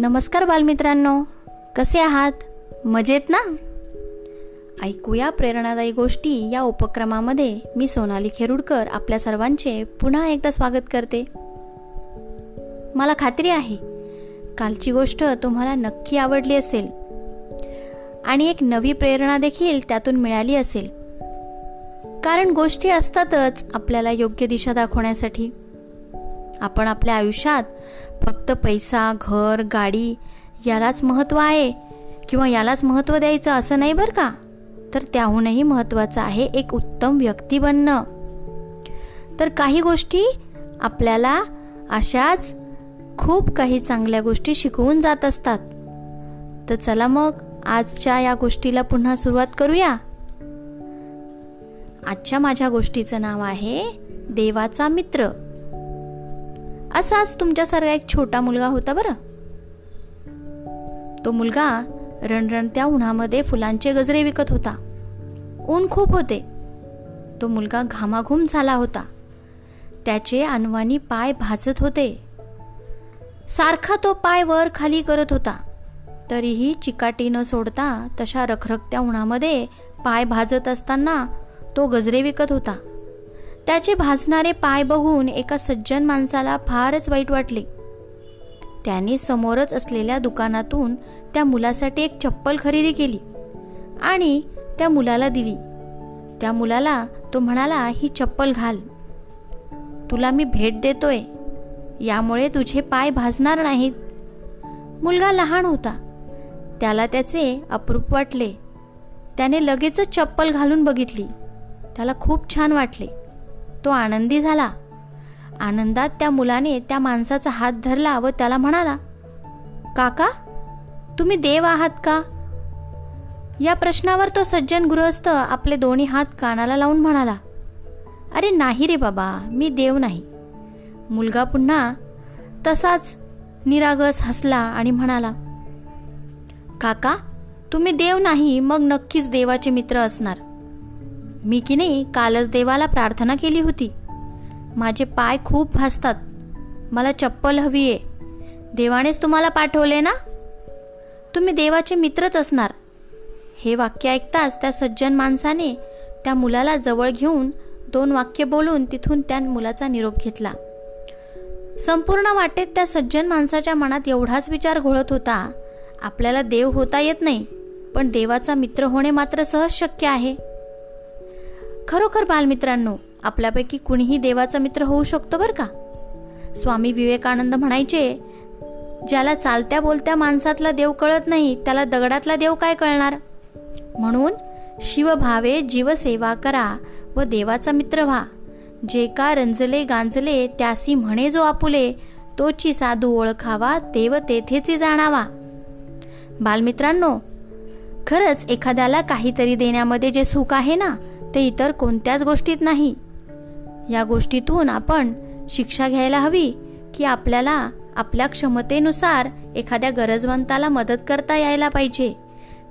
नमस्कार बालमित्रांनो. कसे आहात? मजेत ना? ऐकूया प्रेरणादायी गोष्टी या उपक्रमामध्ये मी सोनाली खेरुडकर आपल्या सर्वांचे पुन्हा एकदा स्वागत करते. मला खात्री आहे कालची गोष्ट तुम्हाला नक्की आवडली असेल. आणि एक नवी प्रेरणा देखील त्यातून मिळाली असेल. कारण गोष्टी असतातच आपल्याला योग्य दिशा दाखवण्यासाठी. आपण आपल्या आयुष्यात फक्त पैसा घर गाडी यालाच महत्त्व आहे किंवा यालाच महत्त्व द्यायचं असं नाही बरं का? तर त्याहूनही महत्त्वाचं आहे एक उत्तम व्यक्ती बनणं. तर काही गोष्टी आपल्याला अशाच खूप काही चांगल्या गोष्टी शिकवून जात असतात. तर चला मग आजच्या या गोष्टीला पुन्हा सुरुवात करूया. आजच्या माझ्या गोष्टीचं नाव आहे देवाचा मित्र. असाच तुमच्यासारखा एक छोटा मुलगा होता बरं. तो मुलगा रणरणत्या उन्हामध्ये फुलांचे गजरे विकत होता. ऊन खूप होते. तो मुलगा घामाघूम झाला होता. त्याचे अनवानी पाय भाजत होते. सारखा तो पाय वर खाली करत होता. तरीही चिकाटी न सोडता तशा रखरखत्या उन्हामध्ये पाय भाजत असताना तो गजरे विकत होता. त्याचे भाजणारे पाय बघून एका सज्जन माणसाला फारच वाईट वाटले. त्याने समोरच असलेल्या दुकानातून त्या मुलासाठी एक चप्पल खरेदी केली आणि त्या मुलाला दिली. त्या मुलाला तो म्हणाला ही चप्पल घाल. तुला मी भेट देतोय. यामुळे तुझे पाय भाजणार नाहीत. मुलगा लहान होता. त्याला त्याचे अप्रूप वाटले. त्याने लगेचच चप्पल घालून बघितली. त्याला खूप छान वाटले. तो आनंदी झाला. आनंदात त्या मुलाने त्या माणसाचा हात धरला व त्याला म्हणाला काका तुम्ही देव आहात का? या प्रश्नावर तो सज्जन गृहस्थ आपले दोन्ही हात कानाला लावून म्हणाला अरे नाही रे बाबा मी देव नाही. मुलगा पुन्हा तसाच निरागस हसला आणि म्हणाला काका तुम्ही देव नाही मग नक्कीच देवाचे मित्र असणार. मी की नाही कालच देवाला प्रार्थना केली होती. माझे पाय खूप भासतात. मला चप्पल हवी आहे. देवानेच तुम्हाला पाठवले ना? तुम्ही देवाचे मित्रच असणार. हे वाक्य ऐकताच त्या सज्जन माणसाने त्या मुलाला जवळ घेऊन दोन वाक्य बोलून तिथून त्या मुलाचा निरोप घेतला. संपूर्ण वाटेत त्या सज्जन माणसाच्या मनात एवढाच विचार घोळत होता. आपल्याला देव होता येत नाही पण देवाचा मित्र होणे मात्र सहज शक्य आहे. खरोखर बालमित्रांनो आपल्यापैकी कुणीही देवाचा मित्र होऊ शकतो बरं का? स्वामी विवेकानंद म्हणायचे ज्याला चालत्या बोलत्या माणसातला देव कळत नाही त्याला दगडातला देव काय कळणार? म्हणून शिवभावे जीवसेवा करा व देवाचा मित्र व्हा. जे का रंजले गांजले त्यासी म्हणे जो आपुले तोची साधू ओळखावा देव तेथेची जाणावा. बालमित्रांनो खरंच एखाद्याला काहीतरी देण्यामध्ये जे सुख आहे ना ते इतर कोणत्याच गोष्टीत नाही. या गोष्टीतून आपण शिक्षा घ्यायला हवी की आपल्याला आपल्या क्षमतेनुसार एखाद्या गरजवंताला मदत करता यायला पाहिजे.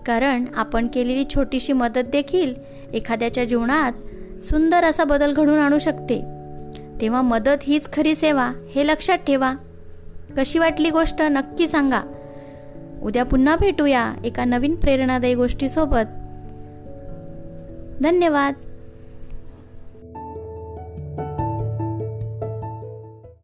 कारण आपण केलेली छोटीशी मदत देखील एखाद्याच्या जीवनात सुंदर असा बदल घडून आणू शकते. तेव्हा मदत हीच खरी सेवा हे लक्षात ठेवा. कशी वाटली गोष्ट नक्की सांगा. उद्या पुन्हा भेटूया एका नवीन प्रेरणादायी गोष्टीसोबत. धन्यवाद.